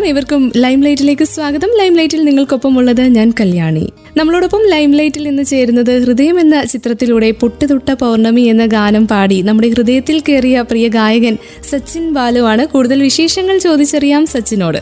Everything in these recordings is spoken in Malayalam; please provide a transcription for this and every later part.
നമസ്കാരം. ഇവർക്കും ലൈം ലൈറ്റിലേക്ക് സ്വാഗതം. ലൈം ലൈറ്റിൽ നിങ്ങൾക്കൊപ്പം ഉള്ളത് ഞാൻ കല്യാണി. നമ്മളോടൊപ്പം ലൈം ലൈറ്റിൽ നിന്ന് ചേരുന്നത് ഹൃദയം എന്ന ചിത്രത്തിലൂടെ പൊട്ടുതൊട്ട പൗർണമി എന്ന ഗാനം പാടി നമ്മുടെ ഹൃദയത്തിൽ കയറിയ പ്രിയ ഗായകൻ സച്ചിൻ ബാലു ആണ്. കൂടുതൽ വിശേഷങ്ങൾ ചോദിച്ചറിയാം സച്ചിനോട്.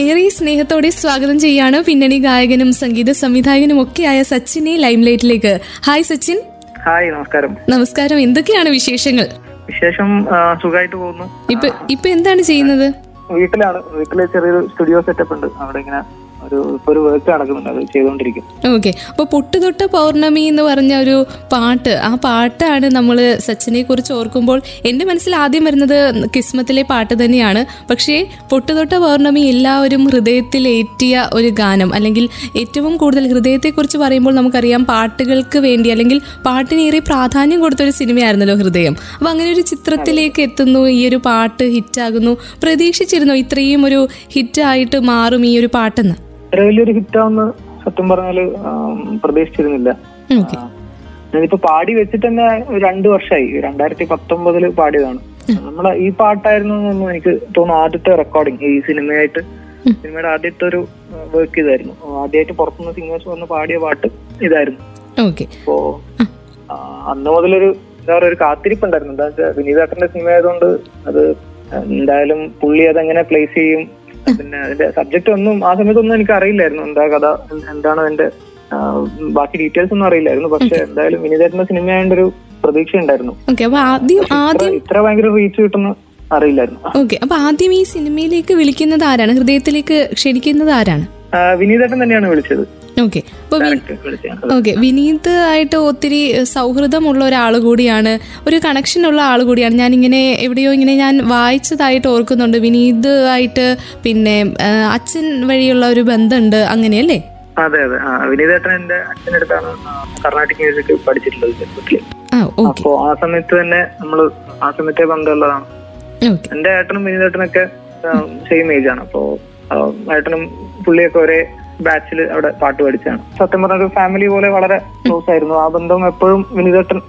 ഏറെ സ്നേഹത്തോടെ സ്വാഗതം ചെയ്യാണ് പിന്നണി ഗായകനും സംഗീത സംവിധായകനും ഒക്കെയായ സച്ചിനെ ലൈം ലൈറ്റിലേക്ക് ഹായ് സച്ചിൻ. ഹായ് നമസ്കാരം. നമസ്കാരം. എന്തൊക്കെയാണ് വിശേഷങ്ങൾ? വിശേഷം സുഖമായിട്ട് പോകുന്നു. ഇപ്പൊ ഇപ്പൊ എന്താണ് ചെയ്യുന്നത്? വീട്ടിലാണ്. വീട്ടിലെ ചെറിയൊരു സ്റ്റുഡിയോ സെറ്റപ്പ് ഉണ്ട്. അവിടെ ഇങ്ങനെ ഒരു ഒരു വർക്ക് നടക്കുന്നുണ്ട്. അത് ചെയ്തുകൊണ്ടിരിക്കും ഓക്കെ അപ്പോൾ പൊട്ടുതൊട്ട പൗർണമി എന്ന് പറഞ്ഞ ഒരു പാട്ട് ആ പാട്ടാണ് നമ്മൾ സച്ചിനെ കുറിച്ച് ഓർക്കുമ്പോൾ എന്റെ മനസ്സിൽ ആദ്യം വരുന്നത് കിസ്മത്തിലെ പാട്ട് തന്നെയാണ്. പക്ഷേ പൊട്ടുതൊട്ട പൗർണമി എല്ലാവരും ഹൃദയത്തിൽ ഏറ്റിയ ഒരു ഗാനം. അല്ലെങ്കിൽ ഏറ്റവും കൂടുതൽ ഹൃദയത്തെക്കുറിച്ച് പറയുമ്പോൾ നമുക്കറിയാം പാട്ടുകൾക്ക് വേണ്ടി അല്ലെങ്കിൽ പാട്ടിനേറെ പ്രാധാന്യം കൊടുത്ത ഒരു സിനിമയായിരുന്നല്ലോ ഹൃദയം. അപ്പോൾ അങ്ങനെ ഒരു ചിത്രത്തിലേക്ക് എത്തുന്നു ഈ ഒരു പാട്ട് ഹിറ്റാകുന്നു. പ്രതീക്ഷിച്ചിരുന്നു ഇത്രയും ഒരു ഹിറ്റായിട്ട് മാറും ഈ ഒരു പാട്ടെന്ന്? ഇത്ര വലിയൊരു ഹിറ്റാവുന്ന സത്യം പറഞ്ഞാൽ പ്രതീക്ഷിച്ചിരുന്നില്ല. ഞാനിപ്പോ പാടി വെച്ചിട്ട് തന്നെ രണ്ടു വർഷമായി രണ്ടായിരത്തി പത്തൊമ്പതിൽ പാടിയതാണ് നമ്മളെ ഈ പാട്ടായിരുന്നു എന്നൊന്നും എനിക്ക് തോന്നുന്നു ആദ്യത്തെ റെക്കോർഡിങ് ഈ സിനിമയായിട്ട് സിനിമയുടെ ആദ്യത്തെ ഒരു വർക്ക് ഇതായിരുന്നു. ആദ്യമായിട്ട് പുറത്തുനിന്ന് സിംഗേഴ്സ് വന്ന് പാടിയ പാട്ട് ഇതായിരുന്നു. അപ്പോ അന്ന് മുതലൊരു എന്താ പറയുക ഒരു കാത്തിരിപ്പുണ്ടായിരുന്നു എന്താ വെച്ചാൽ വിനീതാക്കറിന്റെ സിനിമ ആയതുകൊണ്ട് അത് എന്തായാലും പുള്ളി അതെങ്ങനെ പ്ലേസ് ചെയ്യും പിന്നെ അതിന്റെ സബ്ജക്ട് ഒന്നും ആ സമയത്തൊന്നും എനിക്ക് അറിയില്ലായിരുന്നു എന്താ കഥ എന്താണ് അതിന്റെ ബാക്കി ഡീറ്റെയിൽസ് ഒന്നും അറിയില്ലായിരുന്നു. പക്ഷെ എന്തായാലും വിനീതാട്ടന്റെ സിനിമ ഒരു പ്രതീക്ഷ ഉണ്ടായിരുന്നു ആദ്യം ഇത്ര- ഭയങ്കര റീച്ച് കിട്ടുന്ന അറിയില്ലായിരുന്നു. ഓക്കെ അപ്പൊ ആദ്യം ഈ സിനിമയിലേക്ക് വിളിക്കുന്നത് ആരാണ്? ഹൃദയത്തിലേക്ക് ക്ഷണിക്കുന്നത് ആരാണ്? വിനീതേട്ടൻ തന്നെയാണ് വിളിച്ചത്. ഓക്കെ. ഓക്കെ. വിനീത് ആയിട്ട് ഒത്തിരി സൗഹൃദമുള്ള ഒരാൾ കൂടിയാണ്. ഒരു കണക്ഷൻ ഉള്ള ആൾ കൂടിയാണ്. ഞാൻ ഇങ്ങനെ എവിടെയോ ഇങ്ങനെ ഞാൻ വായിച്ചതായിട്ട് ഓർക്കുന്നുണ്ട്. വിനീത് ആയിട്ട് പിന്നെ അച്ഛൻ വഴിയുള്ള ഒരു ബന്ധമുണ്ട് അങ്ങനെയല്ലേ? അതെ അതെ. വിനീത് വിനീതേട്ടൻ എന്റെ അച്ഛന്റെ അടുത്താണ് കർണാട്ടിക് മ്യൂസിക് പഠിച്ചിട്ടുള്ളത് ചെറുപ്പത്തിൽ. അപ്പോ ആ സമയത്ത് തന്നെ നമ്മൾ ആ സമയത്തെ ബന്ധമുള്ളതാണ്. എന്റെ ഏട്ടനും വിനീതേട്ടനൊക്കെ സെയിം ഏജ് ആണ്. അപ്പോ ഏട്ടനും പുള്ളിയൊക്കെ ഒരേ ബാച്ചിൽ അവിടെ പാട്ട് പഠിച്ചാണ് സത്യം പറഞ്ഞ ഒരു ഫാമിലി പോലെ വളരെ ക്ലോസ് ആയിരുന്നു. ആ ബന്ധം എപ്പോഴും വിനിതട്ടൻ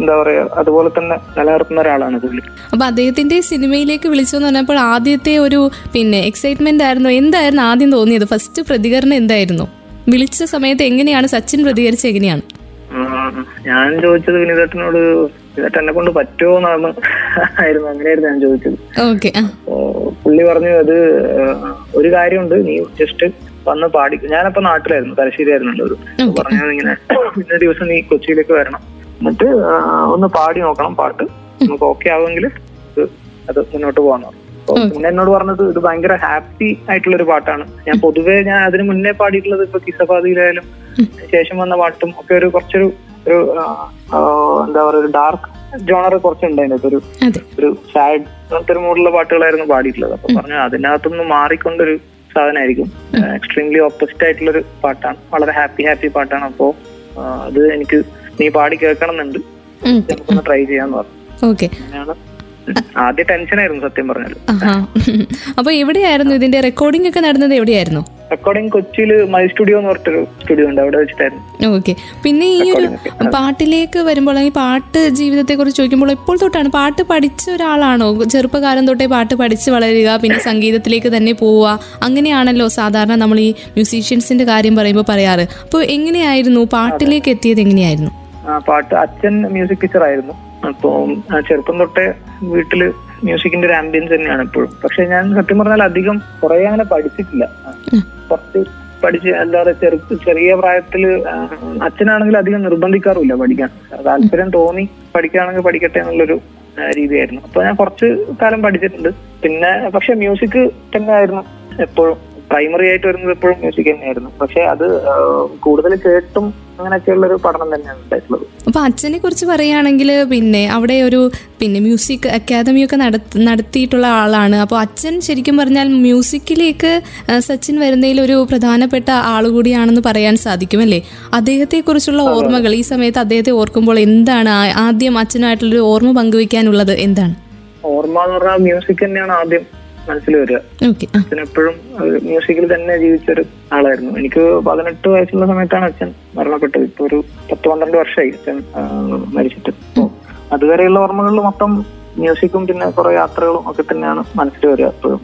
എന്താ പറയാ അതുപോലെ തന്നെ നിലനിർത്തുന്ന ഒരാളാണ് പുള്ളി. അപ്പൊ അദ്ദേഹത്തിന്റെ സിനിമയിലേക്ക് വിളിച്ചെന്ന് പറഞ്ഞപ്പോൾ ആദ്യത്തെ ഒരു പിന്നെ എക്സൈറ്റ്മെന്റ് ആയിരുന്നു. എന്തായിരുന്നു ആദ്യം തോന്നിയത്? ഫസ്റ്റ് പ്രതികരണം എന്തായിരുന്നു? വിളിച്ച സമയത്ത് എങ്ങനെയാണ് സച്ചിൻ പ്രതികരിച്ച എങ്ങനെയാണ്? ഞാൻ ചോദിച്ചത് വിനിതട്ടനോട് വിനിതട്ട എന്നെ കൊണ്ട് പറ്റുമോ എന്നാണ്. ആയിരുന്നു അങ്ങനെയായിരുന്നു ഞാൻ ചോദിച്ചത്. ഓക്കെ പുള്ളി പറഞ്ഞു അത് ഒരു കാര്യമുണ്ട്. നീ ജസ്റ്റ് വന്ന് പാടി ഞാനപ്പോ നാട്ടിലായിരുന്നു തലശ്ശേരി ആയിരുന്നു ഒരു പറഞ്ഞു ഇങ്ങനെ ഇന്ന ദിവസം നീ കൊച്ചിയിലേക്ക് വരണം. എന്നിട്ട് ഒന്ന് പാടി നോക്കണം പാട്ട്. നമുക്ക് ഓക്കെ ആവുമെങ്കിൽ അത് മുന്നോട്ട് പോകാൻ പിന്നെ എന്നോട് പറഞ്ഞത് ഇത് ഭയങ്കര ഹാപ്പി ആയിട്ടുള്ള ഒരു പാട്ടാണ്. ഞാൻ പൊതുവെ ഞാൻ അതിന് മുന്നേ പാടിയിട്ടുള്ളത് ഇപ്പൊ കിസഫാദിയിലായാലും ശേഷം വന്ന പാട്ടും ഒക്കെ ഒരു കുറച്ചൊരു ഒരു എന്താ പറയുക ഒരു ഡാർക്ക് ജോണർ കുറച്ചുണ്ട് അതിനകത്ത് ഒരു ഒരു സാഡ് അങ്ങനത്തെ ഒരു മൂഡുള്ള പാട്ടുകളായിരുന്നു പാടിയിട്ടുള്ളത്. അപ്പൊ പറഞ്ഞു അതിനകത്തുനിന്ന് മാറിക്കൊണ്ടൊരു സാധനമായിരിക്കും. എക്സ്ട്രീംലി ഓപ്പോസിറ്റ് ആയിട്ടുള്ള ഒരു പാട്ടാണ്. വളരെ ഹാപ്പി ഹാപ്പി പാട്ടാണ്. അപ്പോ അത് എനിക്ക് നീ പാടി കേൾക്കണം എന്നുണ്ട്. നമുക്കൊന്ന് ട്രൈ ചെയ്യാന്ന് പറഞ്ഞു. ആദ്യ ടെൻഷനായിരുന്നു സത്യം പറഞ്ഞാൽ അപ്പൊ എവിടെയായിരുന്നു ഇതിന്റെ റെക്കോർഡിംഗ് ഒക്കെ നടന്നത് എവിടെയായിരുന്നു? റെക്കോർഡിംഗ് കൊച്ചിയിൽ മൈ സ്റ്റുഡിയോ എന്ന് പറഞ്ഞൊരു സ്റ്റുഡിയോ ഉണ്ട് അവിടെ വെച്ചിട്ടായിരുന്നു. ഓക്കെ പിന്നെ ഈ ഒരു പാട്ടിലേക്ക് വരുമ്പോൾ അല്ലെങ്കിൽ പാട്ട് ജീവിതത്തെ കുറിച്ച് ചോദിക്കുമ്പോൾ ഇപ്പോൾ തൊട്ടാണ് പാട്ട് പഠിച്ച ഒരാളാണോ? ചെറുപ്പകാലം തൊട്ടേ പാട്ട് പഠിച്ച് വളരുക പിന്നെ സംഗീതത്തിലേക്ക് തന്നെ പോവുക അങ്ങനെയാണല്ലോ സാധാരണ നമ്മൾ ഈ മ്യൂസീഷ്യൻസിന്റെ കാര്യം പറയുമ്പോൾ പറയാറ്. അപ്പോൾ എങ്ങനെയായിരുന്നു? പാട്ടിലേക്ക് എത്തിയത് എങ്ങനെയായിരുന്നു? പാട്ട് അച്ഛൻ മ്യൂസിക് ടീച്ചർ ആയിരുന്നു. അപ്പോ ആ ചെറുപ്പം തൊട്ടേ വീട്ടിൽ മ്യൂസിക്കിന്റെ ഒരു ആംബിയൻസ് തന്നെയാണ് ഇപ്പോഴും പക്ഷെ ഞാൻ സത്യം പറഞ്ഞാൽ അധികം കുറെ അങ്ങനെ പഠിച്ചിട്ടില്ല. കുറച്ച് പഠിച്ച് എന്താ പറയുക ചെറു ചെറിയ പ്രായത്തിൽ അച്ഛനാണെങ്കിൽ അധികം നിർബന്ധിക്കാറുമില്ല പഠിക്കാൻ. താല്പര്യം തോന്നി പഠിക്കുകയാണെങ്കിൽ പഠിക്കട്ടെ എന്നുള്ളൊരു രീതിയായിരുന്നു. അപ്പൊ ഞാൻ കുറച്ച് കാലം പഠിച്ചിട്ടുണ്ട്. പിന്നെ പക്ഷെ മ്യൂസിക് തന്നെയായിരുന്നു എപ്പോഴും. പ്രൈമറി ആയിട്ട് വരുന്നത് എപ്പോഴും മ്യൂസിക് തന്നെയായിരുന്നു. പക്ഷെ അത് കൂടുതൽ കേട്ടും അങ്ങനെയൊക്കെയുള്ള ഒരു പഠനം തന്നെയാണ് ഉണ്ടായിട്ടുള്ളത്. അപ്പൊ അച്ഛനെ കുറിച്ച് പറയുകയാണെങ്കിൽ പിന്നെ അവിടെ ഒരു പിന്നെ മ്യൂസിക് അക്കാദമി ഒക്കെ നടത്തിയിട്ടുള്ള ആളാണ്. അപ്പോൾ അച്ഛൻ ശരിക്കും പറഞ്ഞാൽ മ്യൂസിക്കിലേക്ക് സച്ചിൻ വരുന്നതിൽ ഒരു പ്രധാനപ്പെട്ട ആൾ കൂടിയാണെന്ന് പറയാൻ സാധിക്കും അല്ലേ അദ്ദേഹത്തെ കുറിച്ചുള്ള ഓർമ്മകൾ ഈ സമയത്ത് അദ്ദേഹത്തെ ഓർക്കുമ്പോൾ എന്താണ്? ആദ്യം അച്ഛനായിട്ടുള്ളൊരു ഓർമ്മ പങ്കുവെക്കാനുള്ളത് എന്താണ്? ഓർമ്മ എന്ന് പറഞ്ഞാൽ മ്യൂസിക് തന്നെയാണ് ആദ്യം മനസ്സിൽ വരിക അച്ഛൻ എപ്പോഴും മ്യൂസിക്കിൽ തന്നെ ജീവിച്ച ഒരു ആളായിരുന്നു. എനിക്ക് പതിനെട്ട് വയസ്സുള്ള സമയത്താണ് അച്ഛൻ മരണപ്പെട്ടത്. ഇപ്പൊ ഒരു പത്ത് പന്ത്രണ്ട് വർഷമായി അച്ഛൻ മരിച്ചിട്ട്. അപ്പൊ അതുവരെയുള്ള ഓർമ്മകളിൽ മൊത്തം മ്യൂസിക്കും പിന്നെ കുറെ യാത്രകളും ഒക്കെ തന്നെയാണ് മനസ്സിൽ വരിക എപ്പോഴും.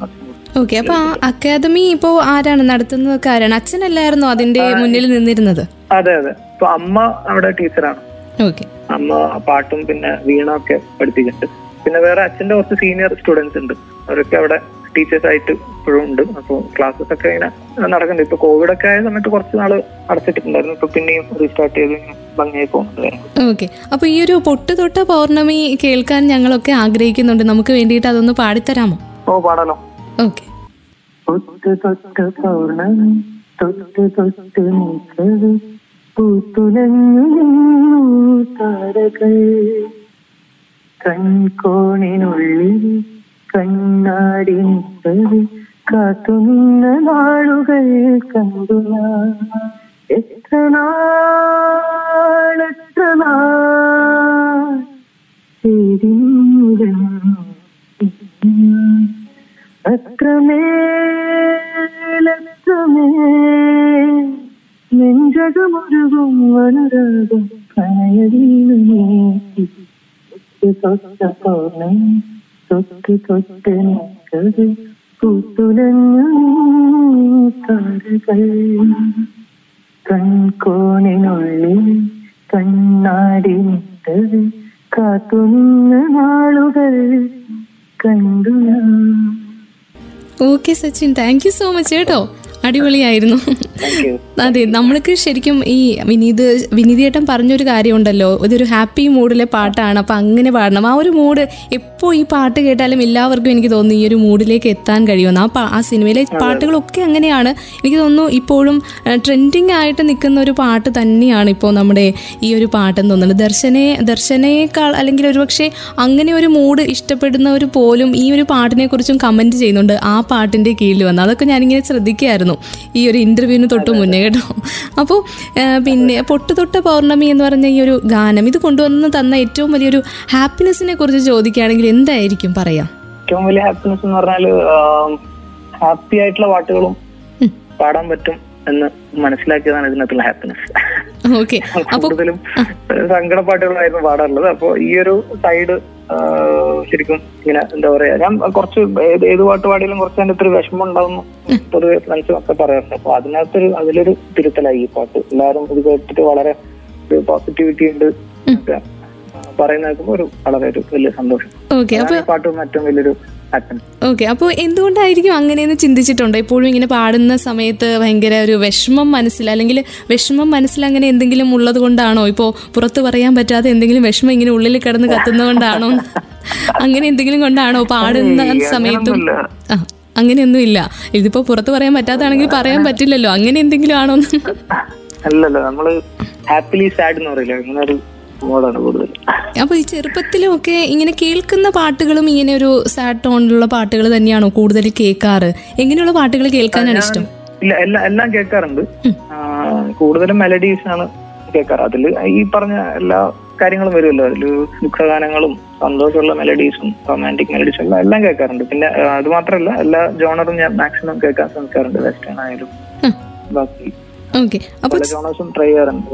ഓക്കെ അപ്പൊ അക്കാദമി ഇപ്പോ ആരാണ്? നടത്തുന്നത് ആരാണ്? അച്ഛനല്ലായിരുന്നോ അതിന്റെ മുന്നിൽ നിന്നിരുന്നത്? അതെ അതെ. ഇപ്പൊ അമ്മ അവിടെ ടീച്ചറാണ്. ഓക്കെ അമ്മ പാട്ടും പിന്നെ വീണ ഒക്കെ പഠിപ്പിക്കുന്നുണ്ട്. പിന്നെ വേറെ അച്ഛന്റെ കുറച്ച് സീനിയർ സ്റ്റുഡൻസ് ഉണ്ട്. അവരൊക്കെ അവിടെ ടീച്ചേഴ്സ് ആയിട്ട് ഇപ്പോഴും ഉണ്ട്. അപ്പോൾ ക്ലാസ്സസ് ഒക്കെ ഇങ്ങനെ നടക്കുന്നുണ്ട്. ഇപ്പൊ കോവിഡ് ഒക്കെ ആയ സമയത്ത് കുറച്ച് നാൾ അടച്ചിട്ടുണ്ടായിരുന്നു ഇപ്പൊ പിന്നെയും റീസ്റ്റാർട്ട് ചെയ്ത് ഇങ്ങനെ ഭംഗിയായി പോകുന്നുണ്ട്. ഓക്കെ അപ്പൊ ഈ ഒരു പൊട്ട് തൊട്ട പൗർണമി കേൾക്കാൻ ഞങ്ങളൊക്കെ ആഗ്രഹിക്കുന്നുണ്ട്. നമുക്ക് വേണ്ടിയിട്ട് അതൊന്ന് പാടിത്തരാമോ? ഓ പാടാലോ. ഓക്കെ തൊട്ട് തൊട്ട് പൗർണമി തൊട്ട് തൊട്ട് നിൽക്കത് പൂത്തുലഞ്ഞു താരകൾ കൺകോണിനുള്ളിൽ കണ്ണാടി നിൽക്കത് കാത്തുനിന്ന നാളുകൾ കണ്ടു എത്ര നാൾ അത്രമേലത്രമേ നെഞ്ചകമൊരുകും അനുരാഗം നീട്ടി തൊട്ട് പൗർണം തൊട്ട് തൊട്ട് നിൽക്കത് പൂത്തുലഞ്ഞു താരകൾ കൺകോണിനുള്ളിൽ കണ്ണാടി നിട്ടത് കാത്തുനിന്ന നാളുകൾ കണ്ടു okay Sachin thank you so much കേട്ടോ. അടിപൊളിയായിരുന്നു. അതെ നമ്മൾക്ക് ശരിക്കും ഈ വിനീത് വിനീതേട്ടൻ പറഞ്ഞൊരു കാര്യമുണ്ടല്ലോ. ഇതൊരു ഹാപ്പി മൂഡിലെ പാട്ടാണ്. അപ്പം അങ്ങനെ പാടണം. ആ ഒരു മൂഡ് എപ്പോൾ ഈ പാട്ട് കേട്ടാലും എല്ലാവർക്കും എനിക്ക് തോന്നുന്നു ഈ ഒരു മൂഡിലേക്ക് എത്താൻ കഴിയുമെന്ന്. ആ ആ സിനിമയിലെ പാട്ടുകളൊക്കെ അങ്ങനെയാണ്. എനിക്ക് തോന്നുന്നു ഇപ്പോഴും ട്രെൻഡിങ് ആയിട്ട് നിൽക്കുന്ന ഒരു പാട്ട് തന്നെയാണ് ഇപ്പോൾ നമ്മുടെ ഈ ഒരു പാട്ടെന്ന് തോന്നുന്നത്. ദർശനെ ദർശനേക്കാൾ അല്ലെങ്കിൽ ഒരുപക്ഷെ അങ്ങനെ ഒരു മൂഡ് ഇഷ്ടപ്പെടുന്നവർ പോലും ഈ ഒരു പാട്ടിനെ കുറിച്ചും കമന്റ് ചെയ്യുന്നുണ്ട്. ആ പാട്ടിന്റെ കീഴിൽ വന്ന്. അതൊക്കെ ഞാനിങ്ങനെ ശ്രദ്ധിക്കുകയായിരുന്നു. ഈ ഒരു ഇന്റർവ്യൂവിന് തൊട്ട് മുന്നേ കേട്ടോ. അപ്പോൾ പിന്നെ പൊട്ട് തൊട്ട പൗർണമി എന്ന് പറഞ്ഞ ഈ ഒരു ഗാനം ഇത് കൊണ്ടുവന്ന് തന്ന ഏറ്റവും വലിയൊരു ഹാപ്പിനെസ്സിനെ കുറിച്ച് ചോദിക്കുകയാണെങ്കിൽ എന്തായിരിക്കും പറയാം? ഏറ്റവും വലിയ ഹാപ്പിനെസ് എന്ന് പറഞ്ഞാൽ ഹാപ്പി ആയിട്ടുള്ള പാട്ടുകളും പാടാൻ പറ്റും എന്ന് മനസ്സിലാക്കിയതാണ് ഇതിനകത്തുള്ള ഹാപ്പിനെസ് കൂടുതലും സങ്കട പാട്ടുകളായിരുന്നു പാടാറുള്ളത്. അപ്പൊ ഈ ഒരു സൈഡ് ശരിക്കും ഇങ്ങനെ എന്താ പറയാ ഞാൻ കുറച്ച് ഏത് ഏത് പാട്ട് പാടിയാലും കുറച്ച് അതിന്റെ ഒരു വിഷമം ഉണ്ടാവുന്നു പൊതുവെ ഫ്രണ്ട്സും ഒക്കെ പറയാറുണ്ട്. അപ്പൊ അതിനകത്തൊരു അതിലൊരു തിരുത്തലായി ഈ പാട്ട്. എല്ലാവരും ഇത് കേട്ടിട്ട് വളരെ ഒരു പോസിറ്റിവിറ്റി ഉണ്ട്. പറയുന്ന കേൾക്കുമ്പോൾ ഒരു വളരെ ഒരു വലിയ സന്തോഷം. പാട്ടും ഏറ്റവും വലിയൊരു ഓക്കെ അപ്പോൾ എന്തുകൊണ്ടായിരിക്കും അങ്ങനെയെന്ന് ചിന്തിച്ചിട്ടുണ്ടോ? എപ്പോഴും ഇങ്ങനെ പാടുന്ന സമയത്ത് ഭയങ്കര ഒരു വിഷമം മനസ്സിൽ അല്ലെങ്കിൽ വിഷമം മനസ്സിൽ അങ്ങനെ എന്തെങ്കിലും ഉള്ളത് കൊണ്ടാണോ? ഇപ്പോൾ പുറത്ത് പറയാൻ പറ്റാതെ എന്തെങ്കിലും വിഷമം ഇങ്ങനെ ഉള്ളിൽ കിടന്ന് കത്തുന്നതുകൊണ്ടാണോ അങ്ങനെ എന്തെങ്കിലും കൊണ്ടാണോ പാടുന്ന സമയത്തും? അങ്ങനെയൊന്നും ഇല്ല ഇതിപ്പോ പുറത്ത് പറയാൻ പറ്റാത്താണെങ്കിൽ പറയാൻ പറ്റില്ലല്ലോ. അങ്ങനെ എന്തെങ്കിലും ആണോ അല്ലല്ലോ നമ്മൾ ഹാപ്പിലി സാഡ് എന്ന് പറയില്ല? അങ്ങനെ ഒരു മോഡാണ് കൂടുതൽ. അപ്പൊ ഈ ചെറുപ്പത്തിലും ഒക്കെ ഇങ്ങനെ കേൾക്കുന്ന പാട്ടുകളും ഇങ്ങനെ ഒരു സാഡ് ടോണിലുള്ള പാട്ടുകൾ തന്നെയാണോ കൂടുതൽ കേൾക്കാറ്? എങ്ങനെയുള്ള പാട്ടുകൾ കേൾക്കാനാണ് ഇഷ്ടം? ഇല്ല എല്ലാം എല്ലാം കേൾക്കാറുണ്ട്. കൂടുതലും മെലഡീസ് ആണ് കേൾക്കാറ്. അതിൽ ഈ പറഞ്ഞ എല്ലാ കാര്യങ്ങളും വരുമല്ലോ. അതിൽ ദുഃഖഗാനങ്ങളും സന്തോഷമുള്ള മെലഡീസും റൊമാന്റിക് മെലഡീസും എല്ലാം എല്ലാം കേൾക്കാറുണ്ട്. പിന്നെ അത് മാത്രമല്ല എല്ലാ ജോണറും ഞാൻ മാക്സിമം കേൾക്കാൻ ശ്രമിക്കാറുണ്ട്. വെസ്റ്റേൺ ആയാലും ബാക്കി ട്രൈ ചെയ്യാറുണ്ട്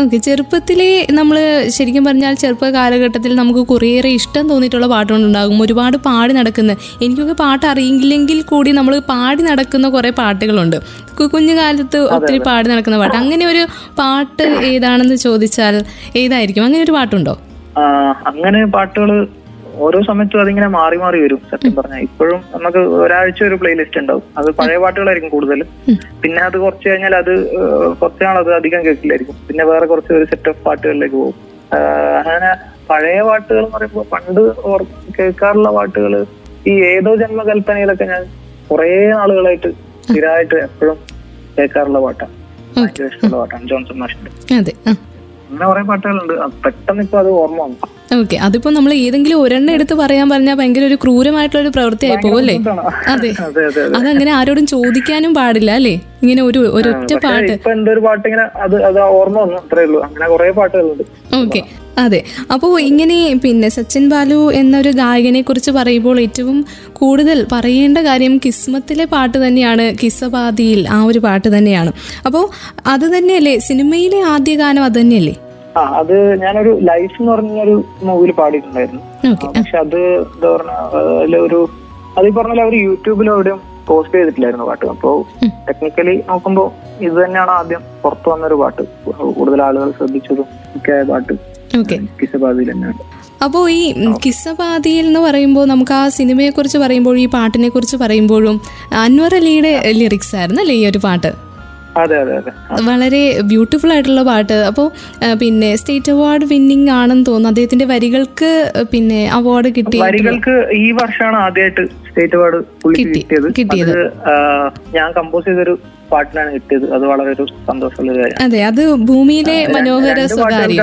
ഓക്കെ. ചെറുപ്പത്തിലെ നമ്മൾ ശരിക്കും പറഞ്ഞാൽ ചെറുപ്പ കാലഘട്ടത്തിൽ നമുക്ക് കുറേയേറെ ഇഷ്ടം തോന്നിയിട്ടുള്ള പാട്ടുകളുണ്ടാകും. ഒരുപാട് പാടി നടക്കുന്ന എനിക്കൊക്കെ പാട്ട് അറിയില്ലെങ്കിൽ കൂടി നമ്മൾ പാടി നടക്കുന്ന കുറേ പാട്ടുകളുണ്ട്. കുഞ്ഞു കുഞ്ഞുകാലത്ത് ഒത്തിരി പാടി നടക്കുന്ന പാട്ട്. അങ്ങനെ ഒരു പാട്ട് ഏതാണെന്ന് ചോദിച്ചാൽ ഏതായിരിക്കും? അങ്ങനെ ഒരു പാട്ടുണ്ടോ? അങ്ങനെ പാട്ടുകൾ ഓരോ സമയത്തും അതിങ്ങനെ മാറി മാറി വരും സത്യം പറഞ്ഞാൽ ഇപ്പോഴും നമുക്ക് ഒരാഴ്ച ഒരു പ്ലേലിസ്റ്റ് ഉണ്ടാവും. അത് പഴയ പാട്ടുകളായിരിക്കും കൂടുതലും പിന്നെ അത് കുറച്ച് കഴിഞ്ഞാൽ അത് കുറച്ച് നാൾ അത് അധികം കേൾക്കില്ലായിരിക്കും. പിന്നെ വേറെ കുറച്ച് ഒരു സെറ്റ് ഓഫ് പാട്ടുകളിലേക്ക് പോകും. അങ്ങനെ പഴയ പാട്ടുകൾ എന്ന് പറയുമ്പോൾ പണ്ട് കേൾക്കാറുള്ള പാട്ടുകൾ ഈ ഏതോ ജന്മകൽപ്പനയിലൊക്കെ ഞാൻ കുറേ നാളുകളായിട്ട് സ്ഥിരമായിട്ട് എപ്പോഴും കേൾക്കാറുള്ള പാട്ടാണ് ഭയങ്കര ഇഷ്ടമുള്ള പാട്ടാണ്. ജോൺസൺ മാഷിന്റെ അങ്ങനെ കുറെ പാട്ടുകളുണ്ട്. പെട്ടെന്ന് ഇപ്പൊ അത് ഓർമ്മ വന്നു. ഓക്കെ അതിപ്പോ നമ്മൾ ഏതെങ്കിലും ഒരെണ്ണം എടുത്ത് പറയാൻ പറഞ്ഞാൽ ഭയങ്കര ഒരു ക്രൂരമായിട്ടുള്ള ഒരു പ്രവൃത്തിയായി പോകും അല്ലേ? അതെ. അതെ അതെ അതെ. അതങ്ങനെ ആരോടും ചോദിക്കാനും പാടില്ല അല്ലേ? ഇങ്ങനെ ഒരു ഒരൊറ്റ പാട്ട്. ഇപ്പൊ എന്റെ ഒരു പാട്ട് ഇങ്ങനെ അത് അത് ഓർമ്മ വന്നു അത്രേ ഉള്ളൂ. അങ്ങനെ കുറെ പാട്ടുകളുണ്ട്. ഓക്കെ അതെ. അപ്പോൾ ഇങ്ങനെ പിന്നെ സച്ചിൻ ബാലു എന്നൊരു ഗായകനെ കുറിച്ച് പറയുമ്പോൾ ഏറ്റവും കൂടുതൽ പറയേണ്ട കാര്യം കിസ്മത്തിലെ പാട്ട് തന്നെയാണ് കിസ്സബാദിയിൽ ആ ഒരു പാട്ട് തന്നെയാണ്. അപ്പോൾ അത് തന്നെയല്ലേ? സിനിമയിലെ ആദ്യ ഗാനം അത് തന്നെയല്ലേ? ആ അത് ഞാനൊരു ലൈഫ് എന്ന് പറഞ്ഞൊരു മൂവിയിൽ പാടിയിട്ടുണ്ടായിരുന്നു. പക്ഷെ അത് എന്താ പറഞ്ഞ ഒരു അത് ഈ പറഞ്ഞ പോലെ അവർ യൂട്യൂബിൽ എവിടെയും പോസ്റ്റ് ചെയ്തിട്ടില്ലായിരുന്നു പാട്ട്. അപ്പോ ടെക്നിക്കലി നോക്കുമ്പോൾ ഇത് തന്നെയാണ് ആദ്യം പുറത്തു വന്നൊരു പാട്ട്. കൂടുതൽ ആളുകൾ ശ്രദ്ധിച്ചതും ഒക്കെ പാട്ട്. തന്നെയാണ്. അപ്പോൾ ഈ കിസ്സപാതിയിൽ എന്ന് പറയുമ്പോൾ നമുക്ക് ആ സിനിമയെക്കുറിച്ച് പറയുമ്പോഴും ഈ പാട്ടിനെ കുറിച്ച് പറയുമ്പോഴും അൻവർ അലിയുടെ ലിറിക്സ് ആയിരുന്നു അല്ലേ ഈ ഒരു പാട്ട്? വളരെ ബ്യൂട്ടിഫുൾ ആയിട്ടുള്ള പാട്ട്. അപ്പോൾ പിന്നെ സ്റ്റേറ്റ് അവാർഡ് വിന്നിംഗ് ആണെന്ന് തോന്നുന്നു. അദ്ദേഹത്തിന്റെ വരികൾക്ക് പിന്നെ അവാർഡ് കിട്ടി വരികൾക്ക് ഈ വർഷമാണ് ആദ്യമായിട്ട് സ്റ്റേറ്റ് അവാർഡ് കിട്ടിയത്. കിട്ടിയത്. ഞാൻ കമ്പോസ് ചെയ്തൊരു പാട്ടിനാണ് കിട്ടിയത്. അത് വളരെ ഒരു സന്തോഷമുള്ള കാര്യം. അതെ അത് ഭൂമിയിലെ മനോഹര സ്വകാര്യ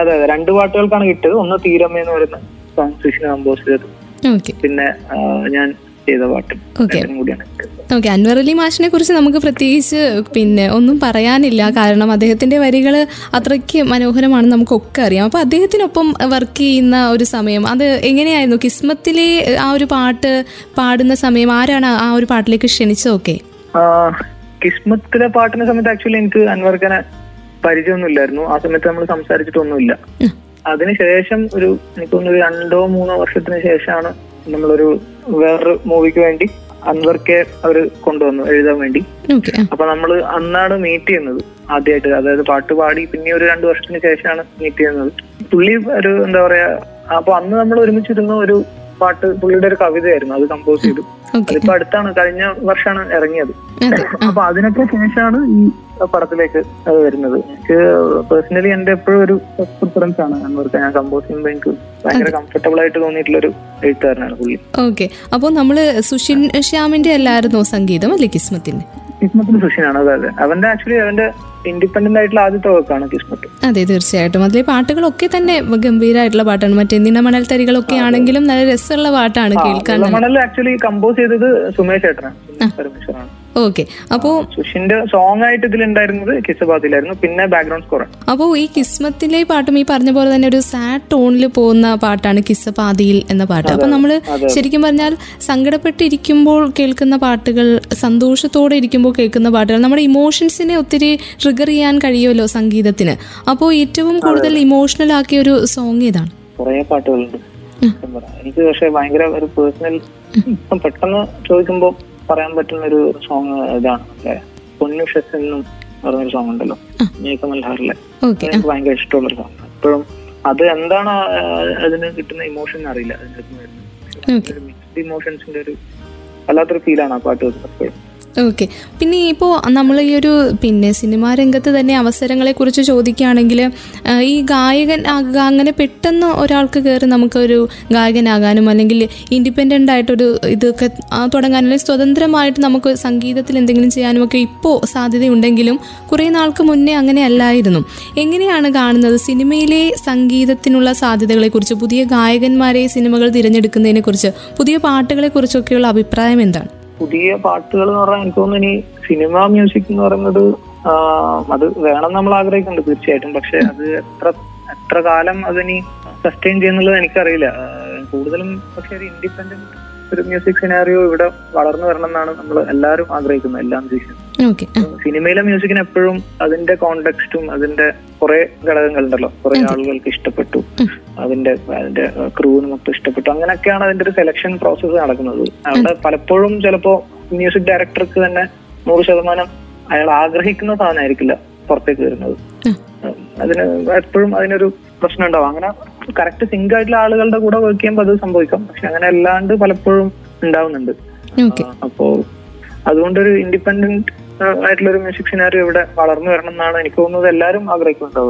അതെ അതെ. രണ്ട് പാട്ടുകൾക്കാണ് കിട്ടിയത്. ഒന്ന് തീരമ്മ എന്ന് പറയുന്ന സോങ് കമ്പോസ് ചെയ്തത്. പിന്നെ ഞാൻ ചെയ്ത പാട്ട് ഓക്കെ കൂടിയാണ്. ഓക്കെ അൻവർ അലി മാഷിനെ കുറിച്ച് നമുക്ക് പ്രത്യേകിച്ച് പിന്നെ ഒന്നും പറയാനില്ല. കാരണം അദ്ദേഹത്തിന്റെ വരികൾ അത്രയ്ക്ക് മനോഹരമാണെന്ന് നമുക്കൊക്കെ അറിയാം. അപ്പോൾ അദ്ദേഹത്തിനൊപ്പം വർക്ക് ചെയ്യുന്ന ഒരു സമയം അത് എങ്ങനെയായിരുന്നു? കിസ്മത്തിലെ ആ ഒരു പാട്ട് പാടുന്ന സമയം ആരാണ് ആ ഒരു പാട്ടിലേക്ക് ക്ഷണിച്ചതൊക്കെ കിസ്മത്തിലെ പാട്ടിന്റെ സമയത്ത് ആക്ച്വലി എനിക്ക് അൻവർക്കനെ പരിചയമൊന്നുമില്ലായിരുന്നു. ആ സമയത്ത് നമ്മൾ സംസാരിച്ചിട്ടൊന്നുമില്ല. അതിനുശേഷം ഒരു എനിക്ക് തോന്നുന്നു ഒരു രണ്ടോ മൂന്നോ വർഷത്തിന് ശേഷമാണ് നമ്മളൊരു വേറൊരു മൂവിക്ക് വേണ്ടി അൻവർക്കെ അവർ കൊണ്ടുവന്നു എഴുതാൻ വേണ്ടി. അപ്പൊ നമ്മൾ അന്നാണ് മീറ്റ് ചെയ്യുന്നത് ആദ്യമായിട്ട് അതായത് പാട്ട് പാടി പിന്നെ ഒരു രണ്ടു വർഷത്തിന് ശേഷമാണ് മീറ്റ് ചെയ്യുന്നത്. പുള്ളി ഒരു എന്താ പറയാ അപ്പൊ അന്ന് നമ്മൾ ഒരുമിച്ചിരുന്ന ഒരു പാട്ട് പുള്ളിയുടെ ഒരു കവിതയായിരുന്നു അത് കമ്പോസ് ചെയ്തു. അതിപ്പോ അടുത്താണ് കഴിഞ്ഞ വർഷമാണ് ഇറങ്ങിയത്. അപ്പൊ അതിനൊക്കെ ശേഷമാണ് ഈ പടത്തിലേക്ക് വരുന്നത്. എനിക്ക് പേഴ്സണലി എന്റെ എപ്പോഴും ഒരു പ്രിഫറൻസ് ആണ്. അൻവർക്ക് ഞാൻ കമ്പോസ് ചെയ്യുമ്പോൾ എനിക്ക് ഭയങ്കര കംഫർട്ടബിൾ ആയിട്ട് തോന്നിയിട്ടുള്ള ഒരു എഴുത്തുകാരനാണ് പുള്ളി. ഓക്കെ. അപ്പോൾ നമ്മൾ സുഷിൻ ശ്യാമിന്റെ അല്ലായിരുന്നോ സംഗീതം അല്ലേ കിസ്മത്തിന്റെ? കിസ്മത്തിന് സുഷിനാണ്. അതെ അതെ. അവന്റെ ആക്ച്വലി അവന്റെ ഇൻഡിപെൻഡന്റ് ആയിട്ടുള്ള ആദ്യത്തെ വർക്കാണ് കിസ്മത്ത്. അതെ തീർച്ചയായിട്ടും. അതിലെ പാട്ടുകളൊക്കെ തന്നെ ഗംഭീരമായിട്ടുള്ള പാട്ടാണ്. മറ്റേ നിന്ന മണൽ തരികളൊക്കെ ആണെങ്കിലും നല്ല രസമുള്ള പാട്ടാണ് കേൾക്കാൻ മണൽ ആക്ച്വലി കമ്പോസ് ചെയ്തത് സുമേഷ് ചേട്ടനാണ്. സുമേഷ് പരമേശ്വറാണ് ഓക്കെ അപ്പോ സുഷിന്റെ സോങ് ആയിട്ട് ഇതിലുണ്ടായിരുന്നത് കിസബാദിലായിരുന്നു പിന്നെ ബാക്ക്ഗ്രൗണ്ട് സ്കോർ അപ്പോ ഈ കിസ്മത്തിലെ പാട്ടും ഈ പറഞ്ഞ പോലെ തന്നെ ഒരു സാഡ് ടോണിൽ പോകുന്ന പാട്ടാണ് കിസ്സപാതിയിൽ എന്ന പാട്ട്. അപ്പൊ നമ്മൾ ശരിക്കും പറഞ്ഞാൽ സങ്കടപ്പെട്ടിരിക്കുമ്പോൾ കേൾക്കുന്ന പാട്ടുകൾ സന്തോഷത്തോടെ ഇരിക്കുമ്പോൾ കേൾക്കുന്ന പാട്ടുകൾ നമ്മുടെ ഇമോഷൻസിനെ ഒത്തിരി ട്രിഗർ ചെയ്യാൻ കഴിയുമല്ലോ സംഗീതത്തിന്. അപ്പോൾ ഏറ്റവും കൂടുതൽ ഇമോഷണൽ ആക്കിയ ഒരു സോങ് ഏതാണ്? കുറേ പാട്ടുകളുണ്ട്. എനിക്ക് പക്ഷെ ഭയങ്കര ഒരു പേഴ്സണൽ പെട്ടെന്ന് ചോദിക്കുമ്പോൾ പറയാൻ പറ്റുന്ന ഒരു സോങ് ഇതാണ്. അല്ലെ? പൊന്നുഷസ് എന്നും പറഞ്ഞൊരു സോങ് ഉണ്ടല്ലോ. മേഘമൽഹാറിലെ മൽഹാറിലെ എനിക്ക് ഭയങ്കര ഇഷ്ടമുള്ള സോങ് ഇപ്പോഴും അത് എന്താണ് അതിന് കിട്ടുന്ന ഇമോഷൻ അറിയില്ല അതിനകത്ത് മിക്സ്ഡ് ഇമോഷൻസിന്റെ ഒരു വല്ലാത്തൊരു ഫീലാണ് ആ പാട്ട് എപ്പോഴും. ഓക്കെ പിന്നെ ഇപ്പോൾ നമ്മൾ ഈ ഒരു പിന്നെ സിനിമാ രംഗത്ത് തന്നെ അവസരങ്ങളെ കുറിച്ച് ചോദിക്കുകയാണെങ്കിൽ ഈ ഗായകൻ ആകുക അങ്ങനെ പെട്ടെന്ന് ഒരാൾക്ക് കയറി നമുക്കൊരു ഗായകനാകാനും അല്ലെങ്കിൽ ഇൻഡിപെൻഡന്റ് ആയിട്ടൊരു ഇതൊക്കെ തുടങ്ങാനും അല്ലെങ്കിൽ സ്വതന്ത്രമായിട്ട് നമുക്ക് സംഗീതത്തിൽ എന്തെങ്കിലും ചെയ്യാനും ഒക്കെ ഇപ്പോൾ സാധ്യതയുണ്ടെങ്കിലും കുറേ നാൾക്ക് മുന്നേ അങ്ങനെ അല്ലായിരുന്നു. എങ്ങനെയാണ് കാണുന്നത് സിനിമയിലെ സംഗീതത്തിനുള്ള സാധ്യതകളെക്കുറിച്ച് പുതിയ ഗായകന്മാരെ സിനിമകൾ തിരഞ്ഞെടുക്കുന്നതിനെക്കുറിച്ച് പുതിയ പാട്ടുകളെ കുറിച്ചൊക്കെയുള്ള അഭിപ്രായം എന്താണ്? പുതിയ പാട്ടുകൾ എന്ന് പറഞ്ഞാൽ എനിക്ക് തോന്നുന്നു ഇനി സിനിമ മ്യൂസിക് എന്ന് പറയുന്നത് അത് വേണം നമ്മൾ ആഗ്രഹിക്കുന്നുണ്ട് തീർച്ചയായിട്ടും. പക്ഷെ അത് എത്ര എത്ര കാലം അതിനി സസ്റ്റെയിൻ ചെയ്യുന്നുള്ളത് എനിക്കറിയില്ല. കൂടുതലും പക്ഷെ ഒരു ഇൻഡിപെൻഡന്റ് ഒരു മ്യൂസിക് സിനാറിയോ ഇവിടെ വളർന്നു വരണം എന്നാണ് നമ്മൾ എല്ലാവരും ആഗ്രഹിക്കുന്നത് എല്ലാ മ്യൂസിഷ്യനും ഓക്കെ സിനിമയിലെ മ്യൂസിക്കിന് എപ്പോഴും അതിന്റെ കോണ്ടെക്സ്റ്റും അതിന്റെ കുറെ ഘടകങ്ങളുണ്ടല്ലോ കുറെ ആളുകൾക്ക് ഇഷ്ടപ്പെട്ടു അതിന്റെ അതിന്റെ ക്രൂവിന് മൊത്തം ഇഷ്ടപ്പെട്ടു. അങ്ങനെയൊക്കെയാണ് അതിന്റെ ഒരു സെലക്ഷൻ പ്രോസസ്സ് നടക്കുന്നത്. അവിടെ പലപ്പോഴും ചിലപ്പോ മ്യൂസിക് ഡയറക്ടർക്ക് തന്നെ നൂറ് ശതമാനം അയാൾ ആഗ്രഹിക്കുന്ന സാധനമായിരിക്കില്ല പുറത്തേക്ക് വരുന്നത്. അതിന് എപ്പോഴും അതിനൊരു പ്രശ്നം ഉണ്ടാവും. അങ്ങനെ കറക്റ്റ് സിങ്ക് ആയിട്ടുള്ള ആളുകളുടെ കൂടെ വർക്ക് ചെയ്യുമ്പോൾ അത് സംഭവിക്കാം. പക്ഷെ അങ്ങനെ അല്ലാണ്ട് പലപ്പോഴും ഉണ്ടാവുന്നുണ്ട്. അപ്പോ അതുകൊണ്ടൊരു ഇൻഡിപെൻഡന്റ് ആയിട്ടുള്ള ഒരു മ്യൂസിക് സിനാരി ഇവിടെ വളർന്നു വരണം എന്നാണ് എനിക്ക് തോന്നുന്നത്. എല്ലാവരും ആഗ്രഹിക്കുന്നുണ്ടാവും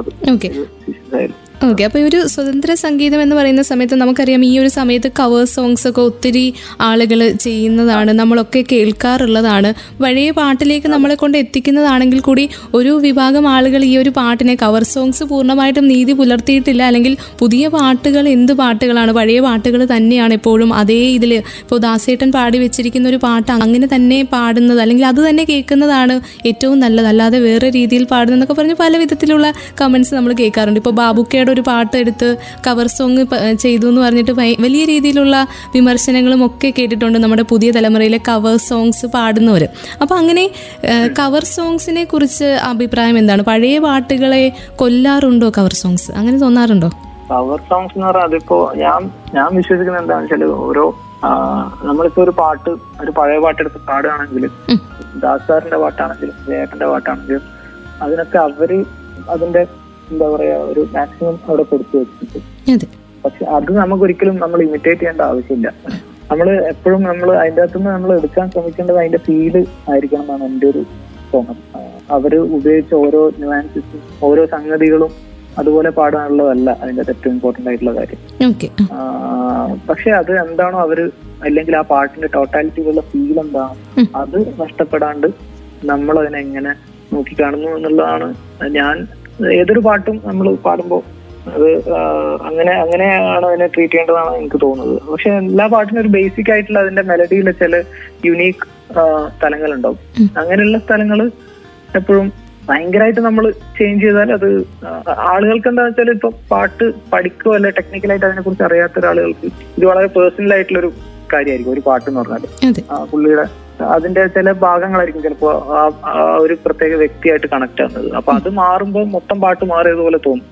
ഓക്കെ അപ്പോൾ ഈ ഒരു സ്വതന്ത്ര സംഗീതം എന്ന് പറയുന്ന സമയത്ത് നമുക്കറിയാം ഈ ഒരു സമയത്ത് കവർ സോങ്സ് ഒക്കെ ഒത്തിരി ആളുകൾ ചെയ്യുന്നതാണ് നമ്മളൊക്കെ കേൾക്കാറുള്ളതാണ്. പഴയ പാട്ടിലേക്ക് നമ്മളെ കൊണ്ട് എത്തിക്കുന്നതാണെങ്കിൽ കൂടി ഒരു വിഭാഗം ആളുകൾ ഈ ഒരു പാട്ടിനെ കവർ സോങ്സ് പൂർണമായിട്ടും നീതി പുലർത്തിയിട്ടില്ല. അല്ലെങ്കിൽ പുതിയ പാട്ടുകൾ എന്ത് പാട്ടുകളാണ് പഴയ പാട്ടുകൾ തന്നെയാണ് എപ്പോഴും അതേ ഇതിൽ ഇപ്പോൾ ദാസേട്ടൻ പാടി വെച്ചിരിക്കുന്ന ഒരു പാട്ട് അങ്ങനെ തന്നെ പാടുന്നത് അല്ലെങ്കിൽ അത് തന്നെ കേൾക്കുന്നതാണ് ഏറ്റവും നല്ലത്. അല്ലാതെ വേറെ രീതിയിൽ പാടുന്നതെന്നൊക്കെ പറഞ്ഞ് പല വിധത്തിലുള്ള കമൻസ് നമ്മൾ കേൾക്കാറുണ്ട്. ഇപ്പോൾ ബാബുക്കയുടെ ഒരു പാട്ട് എടുത്ത് കവർ സോങ് ചെയ്തു എന്ന് പറഞ്ഞിട്ട് വലിയ രീതിയിലുള്ള വിമർശനങ്ങളും ഒക്കെ കേട്ടിട്ടുണ്ട് നമ്മുടെ പുതിയ തലമുറയിലെ കവർ സോങ്സ് പാടുന്നവർ അപ്പോൾ അങ്ങനെ കവർ സോങ്സിനെ കുറിച്ച് അഭിപ്രായം എന്താണ്? പഴയ പാട്ടുകളെ കൊല്ലാറുണ്ടോ കവർ സോങ്സ് അങ്ങനെ തോന്നാറുണ്ടോ? കവർ സോങ്സ് എന്ന് പറഞ്ഞാൽ അതിപ്പോ ഞാൻ ഞാൻ വിശ്വസിക്കുന്നത് എന്താണെന്ന് വെച്ചാൽ ഓരോ നമ്മളിപ്പോ ഒരു പാട്ട് ഒരു പഴയ പാട്ടെടുത്ത് പാടുകയാണെങ്കിൽ ഉം. ദാസാറിന്റെ പാട്ടാണെങ്കിലും ജയേട്ടന്റെ പാട്ടാണെങ്കിലും അതിനൊക്കെ അവർ അതിന്റെ എന്താ പറയാ ഒരു മാക്സിമം അവിടെ കൊടുത്തു വെച്ചിട്ട്. അതെ. പക്ഷെ അത് നമുക്ക് ഒരിക്കലും നമ്മൾ ഇമിറ്റേറ്റ് ചെയ്യേണ്ട ആവശ്യമില്ല. നമ്മൾ എപ്പോഴും നമ്മൾ അതിന്റെ അകത്തുനിന്ന് നമ്മൾ എടുക്കാൻ ശ്രമിക്കേണ്ടത് അതിന്റെ ഫീൽ ആയിരിക്കണം എന്നാണ് എന്റെ ഒരു തോന്നൽ. അവർ ഉപയോഗിച്ച ഓരോ ന്യൂആൻസസും ഓരോ സംഗതികളും അതുപോലെ പാടാനുള്ളതല്ല അതിന്റെ ഏറ്റവും ഇമ്പോർട്ടന്റ് ആയിട്ടുള്ള കാര്യം. പക്ഷെ അത് എന്താണോ അവർ അല്ലെങ്കിൽ ആ പാട്ടിന്റെ ടോട്ടാലിറ്റിയിലുള്ള ഫീൽ എന്താണ് അത് നഷ്ടപ്പെടാണ്ട് നമ്മൾ അതിനെങ്ങനെ നോക്കിക്കാണുന്നു എന്നുള്ളതാണ് ഞാൻ ഏതൊരു പാട്ടും നമ്മൾ പാടുമ്പോൾ അത് അങ്ങനെ അങ്ങനെയാണ് അതിനെ ട്രീറ്റ് ചെയ്യേണ്ടതാണ് എനിക്ക് തോന്നുന്നത്. പക്ഷെ എല്ലാ പാട്ടിനും ഒരു ബേസിക് ആയിട്ടുള്ള അതിന്റെ മെലഡിയിലെ ചില യുണീക്ക് സ്ഥലങ്ങളുണ്ടാവും. അങ്ങനെയുള്ള സ്ഥലങ്ങൾ എപ്പോഴും ഭയങ്കരമായിട്ട് നമ്മൾ ചേഞ്ച് ചെയ്താൽ അത് ആളുകൾക്ക് എന്താ വെച്ചാൽ ഇപ്പൊ പാട്ട് പഠിക്കുകയോ അല്ലെ ടെക്നിക്കലായിട്ട് അതിനെ കുറിച്ച് അറിയാത്ത ഒരാളുകൾക്ക് ഇത് വളരെ പേഴ്സണൽ ആയിട്ടുള്ള ഒരു കാര്യമായിരിക്കും ഒരു പാട്ട് എന്ന് പറഞ്ഞാൽ പുള്ളിയുടെ അതിന്റെ ചില ഭാഗങ്ങളായിരിക്കും ചിലപ്പോ ഒരു പ്രത്യേക വ്യക്തിയായിട്ട് കണക്ട് ആവുന്നത്. അപ്പൊ അത് മാറുമ്പോൾ മൊത്തം പാട്ട് മാറിയതുപോലെ തോന്നും.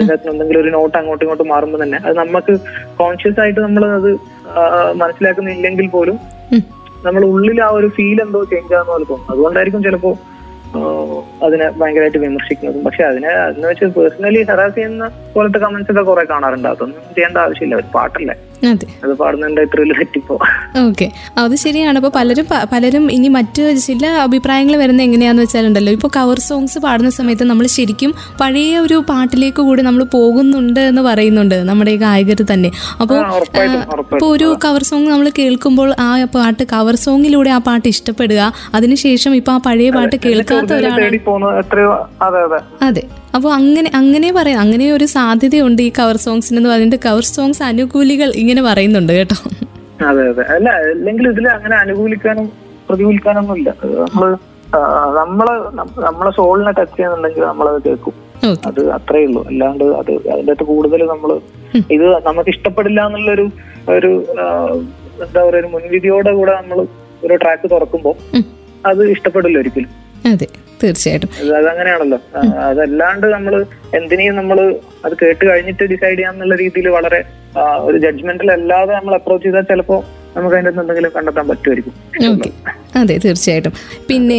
അകത്ത് എന്തെങ്കിലും ഒരു നോട്ട് അങ്ങോട്ടും ഇങ്ങോട്ടും മാറുമ്പോൾ തന്നെ അത് നമുക്ക് കോൺഷ്യസ് ആയിട്ട് നമ്മൾ അത് മനസ്സിലാക്കുന്നില്ലെങ്കിൽ പോലും നമ്മൾ ഉള്ളിൽ ആ ഒരു ഫീൽ എന്തോ ചേഞ്ച് ആകുന്ന പോലെ തോന്നും. അതുകൊണ്ടായിരിക്കും ചിലപ്പോ അതിനെ ഭയങ്കരമായിട്ട് വിമർശിക്കുന്നതും. പക്ഷെ അതിനെ അതിനെ വെച്ച് പേഴ്സണലി ഹെറാസ് ചെയ്യുന്ന പോലത്തെ കമന്റ്സ് ഒക്കെ കുറെ കാണാറുണ്ട്. അതൊന്നും ചെയ്യേണ്ട ആവശ്യമില്ല. ഒരു പാട്ടല്ലേ. അതെ. തെറ്റിപ്പോ. ഓക്കെ. ശരിയാണ്. അപ്പോൾ പലരും പലരും ഇനി മറ്റു ചില അഭിപ്രായങ്ങൾ വരുന്നത് എങ്ങനെയാന്ന് വെച്ചാലുണ്ടല്ലോ. ഇപ്പോൾ കവർ സോങ്സ് പാടുന്ന സമയത്ത് നമ്മൾ ശരിക്കും പഴയ ഒരു പാട്ടിലേക്ക് കൂടി നമ്മൾ പോകുന്നുണ്ട് എന്ന് പറയുന്നുണ്ട് നമ്മുടെ ഈ ഗായകർ തന്നെ. അപ്പോൾ ഉറപ്പായിട്ടും ഇപ്പോൾ ഒരു കവർ സോങ് നമ്മൾ കേൾക്കുമ്പോൾ ആ പാട്ട് കവർ സോങ്ങിലൂടെ ആ പാട്ട് ഇഷ്ടപ്പെടുക. അതിനുശേഷം ഇപ്പോൾ ആ പഴയ പാട്ട് കേൾക്കാത്ത അതെ. അതെ. അപ്പോൾ അങ്ങനെ അങ്ങനെ പറയാം. അങ്ങനെ ഒരു സാധ്യതയുണ്ട് ഈ കവർ സോങ്സിന് എന്ന് പറഞ്ഞിട്ട് കവർ സോങ്സ് അനുകൂലികൾ ഇങ്ങനെ പറയുന്നുണ്ട് കേട്ടോ. അതെ അതെ. അല്ല അല്ലെങ്കിൽ ഇതിൽ അങ്ങനെ അനുകൂലിക്കാനും പ്രതികൂലിക്കാനൊന്നും ഇല്ല നമ്മൾ നമ്മൾ നമ്മൾ നമ്മളെ സോളിനെ ടച്ച് ചെയ്യുന്നുണ്ടെങ്കിൽ നമ്മളത് കേൾക്കും. അത് അത്രേ ഉള്ളൂ. അല്ലാണ്ട് അത് അതിന്റെ അകത്ത് കൂടുതൽ നമ്മൾ ഇത് നമുക്ക് ഇഷ്ടപ്പെടില്ല എന്നുള്ളൊരു ഒരു എന്താ പറയാ ഒരു മുൻവിധിയോടെ കൂടെ നമ്മൾ ഒരു ട്രാക്ക് തുറക്കുമ്പോൾ അത് ഇഷ്ടപ്പെടില്ല ഒരിക്കലും. അതെ. തീർച്ചയായിട്ടും. അത് അതങ്ങനെയാണല്ലോ. അതല്ലാണ്ട് നമ്മൾ എന്തിനേയും നമ്മൾ അത് കേട്ട് കഴിഞ്ഞിട്ട് ഡിസൈഡ് ചെയ്യാന്നുള്ള രീതിയിൽ വളരെ ഒരു ജഡ്ജ്മെന്റിൽ അല്ലാതെ നമ്മൾ അപ്രോച്ച് ചെയ്താൽ ചിലപ്പോ നമുക്ക് അതിന്റെ എന്തെങ്കിലും കണ്ടെത്താൻ പറ്റുമായിരിക്കും. ഓക്കെ. അതെ തീർച്ചയായിട്ടും. പിന്നെ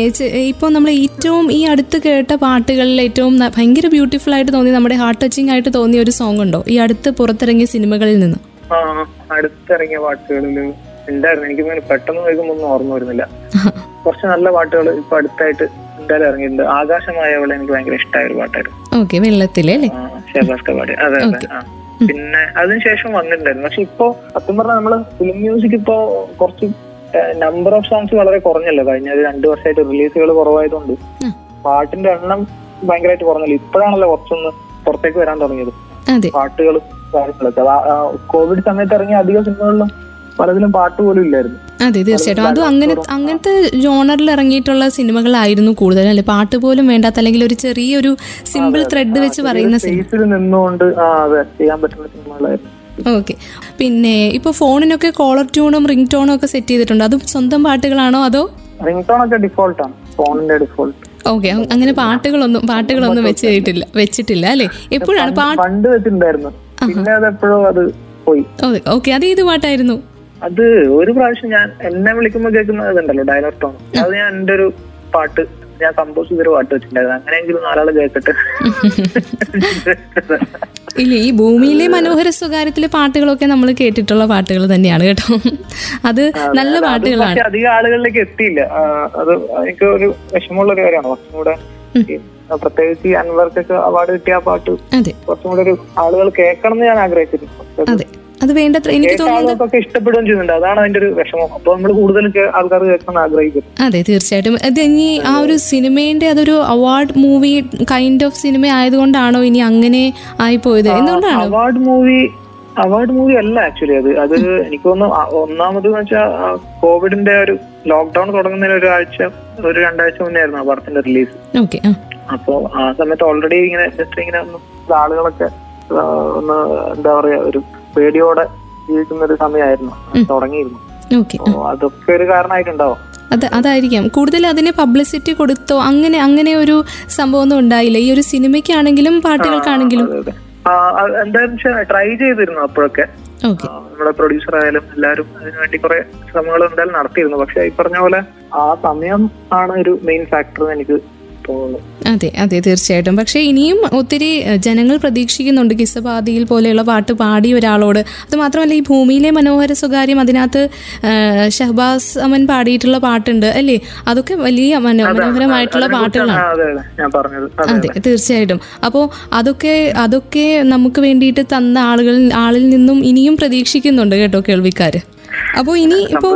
ഇപ്പോൾ നമ്മൾ ഏറ്റവും ഈ അടുത്ത് കേട്ട പാട്ടുകളിൽ ഏറ്റവും ഭയങ്കര ബ്യൂട്ടിഫുൾ ആയിട്ട് തോന്നി നമ്മുടെ ഹാർട്ട് ടച്ചിങ് ആയിട്ട് തോന്നിയ ഒരു സോങ് ഉണ്ടോ? ഈ അടുത്ത് പുറത്തിറങ്ങിയ സിനിമകളിൽ നിന്ന്. അടുത്തിറങ്ങിയ പാട്ടുകളിൽ ഉണ്ടായിരുന്നു എനിക്ക് പെട്ടെന്ന് കേൾക്കുമ്പോൾ ഒന്നും ഓർമ്മ വരുന്നില്ല. കുറച്ച് നല്ല പാട്ടുകൾ ഇപ്പൊ അടുത്തായിട്ട് എന്തായാലും ഇറങ്ങിയിട്ടുണ്ട്. ആകാശമായവളെ എനിക്ക് ഭയങ്കര ഇഷ്ടമായ ഒരു പാട്ടായിരുന്നു. വെള്ളത്തിലെ അതെ അതെ. പിന്നെ അതിനുശേഷം വന്നിട്ടുണ്ടായിരുന്നു. പക്ഷെ ഇപ്പോ സത്യം പറഞ്ഞാൽ നമ്മൾ ഫിലിം മ്യൂസിക് ഇപ്പോ കുറച്ച് നമ്പർ ഓഫ് സോങ്സ് വളരെ കുറഞ്ഞല്ലോ? കഴിഞ്ഞ ഒരു രണ്ടു വർഷമായിട്ട് റിലീസുകൾ കുറവായതുകൊണ്ട് പാട്ടിന്റെ എണ്ണം ഭയങ്കരമായിട്ട് കുറഞ്ഞല്ലോ. ഇപ്പോഴാണല്ലോ കുറച്ചൊന്ന് പുറത്തേക്ക് വരാൻ തുടങ്ങിയത്. പാട്ടുകൾ കാര്യങ്ങളൊക്കെ. കോവിഡ് സമയത്ത് ഇറങ്ങിയ അധിക സിനിമകളിലും പലതിലും പാട്ട് പോലും ഇല്ലായിരുന്നു. അതെ തീർച്ചയായിട്ടും. അതും അങ്ങനെ അങ്ങനത്തെ ജോണറിൽ ഇറങ്ങിയിട്ടുള്ള സിനിമകളായിരുന്നു കൂടുതലും. അല്ലെ പാട്ട് പോലും വേണ്ടാത്ത അല്ലെങ്കിൽ ഒരു ചെറിയൊരു സിമ്പിൾ ത്രെഡ് വെച്ച് പറയുന്ന സിനിമ. നിന്നുകൊണ്ട് അതെ ചെയ്യാൻ പറ്റുന്ന സിനിമകളായിരുന്നു. ഓക്കെ. പിന്നെ ഇപ്പോൾ ഫോണിനൊക്കെ കോളർ ട്യൂണും റിംഗ് ടോണും ഒക്കെ സെറ്റ് ചെയ്തിട്ടുണ്ട്? അതും സ്വന്തം പാട്ടുകളാണോ അതോ? റിംഗ് ടോൺ ഒക്കെ ഡിഫോൾട്ട് ആണ്. ഫോണിന്റെ ഡിഫോൾട്ട് ഓക്കെ അങ്ങനെ പാട്ടുകളൊന്നും പാട്ടുകളൊന്നും വെച്ചിട്ടില്ല വെച്ചിട്ടില്ല അല്ലേ? എപ്പോഴാണ് പാട്ട് പണ്ട് വെച്ചിട്ടുണ്ടായിരുന്നു. പിന്നെ അത് എപ്പോഴോ അത് പോയി. ഓക്കെ അത് ഏത് പാട്ടായിരുന്നു? അത് ഒരു പ്രാവശ്യം ഞാൻ എന്നെ വിളിക്കുമ്പോൾ കേൾക്കുന്നത് ഉണ്ടല്ലോ ഡയലോഗ് ടോൺ അത് ഞാൻ എന്റെ ഒരു പാട്ട് ഞാൻ കമ്പോസ് ചെയ്തൊരു പാട്ട് വെച്ചിട്ടുണ്ടായിരുന്നു. അങ്ങനെയെങ്കിലും നാലാൾ കേൾക്കട്ടെ ഇല്ല ഈ ഭൂമിയിലെ മനോഹര സ്വകാര്യത്തിലെ പാട്ടുകളൊക്കെ നമ്മൾ കേട്ടിട്ടുള്ള പാട്ടുകൾ തന്നെയാണ് കേട്ടോ. അത് നല്ല പാട്ടുകളാണ്. അധികം ആളുകളിലേക്ക് എത്തിയില്ല. അത് എനിക്ക് ഒരു വിഷമമുള്ള ഒരു കാര്യമാണ്. കുറച്ചും കൂടെ പ്രത്യേകിച്ച് ഈ അൻവർക്കൊക്കെ അവാർഡ് കിട്ടിയ ആ പാട്ട് കുറച്ചും കൂടെ ഒരു ആളുകൾ കേൾക്കണം എന്ന് ഞാൻ ആഗ്രഹിച്ചിരുന്നു. അത് വേണ്ടത്ര എനിക്ക് തോന്നുന്നത് ആളുകൾക്കൊക്കെ ഇഷ്ടപ്പെടുകയും ചെയ്യുന്നുണ്ട്. അതാണ് അതിന്റെ ഒരു വിഷമം. അപ്പൊ നമ്മൾ കൂടുതൽ ആൾക്കാർ കേൾക്കാൻ ആഗ്രഹിക്കുന്നു അതെ തീർച്ചയായിട്ടും. അത് ഇനി ആ ഒരു സിനിമേന്റെ അതൊരു award movie kind of cinema ആയതുകൊണ്ടാണോ ഇനി അങ്ങനെ ആയി പോയത് എന്തുകൊണ്ടാണ്? അവാർഡ് മൂവി അവാർഡ് മൂവി അല്ല ആക്ച്വലി അത്. അത് എനിക്ക് തോന്നുന്നു ഒന്നാമത് എന്ന് വെച്ചാൽ കോവിഡിന്റെ ഒരു ലോക്ക്ഡൌൺ തുടങ്ങുന്നതിന് ഒരാഴ്ച ഒരു രണ്ടാഴ്ച മുന്നേ ആയിരുന്നു ആ പടത്തിന്റെ റിലീസ് അപ്പോ ആ സമയത്ത് ഓൾറെഡി ഇങ്ങനെ ജസ്റ്റ് ഇങ്ങനെ ഒന്ന് ആളുകളൊക്കെ ഒന്ന് എന്താ പറയാ ഒരു പേടിയോടെ ജീവിക്കുന്ന ഒരു സമയമായിരുന്നു. തുടങ്ങിയിരുന്നു. അതൊക്കെ ഒരു കാരണമായിട്ടുണ്ടാവും. അത് അതായിരിക്കാം. കൂടുതൽ അതിനെ പബ്ലിസിറ്റി കൊടുത്തോ അങ്ങനെ അങ്ങനെ ഒരു സംഭവം ഒന്നും ഉണ്ടായില്ല. ഈ ഒരു സിനിമയ്ക്കാണെങ്കിലും പാട്ടുകൾക്കാണെങ്കിലും. എന്തായാലും ട്രൈ ചെയ്തിരുന്നു അപ്പോഴൊക്കെ. നമ്മുടെ പ്രൊഡ്യൂസർ ആയാലും എല്ലാവരും അതിനുവേണ്ടി കുറെ ശ്രമങ്ങൾ എന്തായാലും നടത്തിയിരുന്നു. പക്ഷെ ഈ പറഞ്ഞ പോലെ ആ സമയം ആണ് ഒരു മെയിൻ ഫാക്ടർ എനിക്ക് അതെ അതെ തീർച്ചയായിട്ടും. പക്ഷേ ഇനിയും ഒത്തിരി ജനങ്ങൾ പ്രതീക്ഷിക്കുന്നുണ്ട് കിസ്സപാതിയിൽ പോലെയുള്ള പാട്ട് പാടി ഒരാളോട്. അത് മാത്രമല്ല ഈ ഭൂമിയിലെ മനോഹര സ്വകാര്യം അതിനകത്ത് ഷഹബാസ് അമൻ പാടിയിട്ടുള്ള പാട്ടുണ്ട് അല്ലേ? അതൊക്കെ വലിയ മനോ മനോഹരമായിട്ടുള്ള പാട്ടുകളാണ്. അതെ തീർച്ചയായിട്ടും. അപ്പോൾ അതൊക്കെ അതൊക്കെ നമുക്ക് വേണ്ടിയിട്ട് തന്ന ആളുകളിൽ ആളിൽ നിന്നും ഇനിയും പ്രതീക്ഷിക്കുന്നുണ്ട് കേട്ടോ കേൾവിക്കാര്. അപ്പോൾ ഇനി ഇപ്പോൾ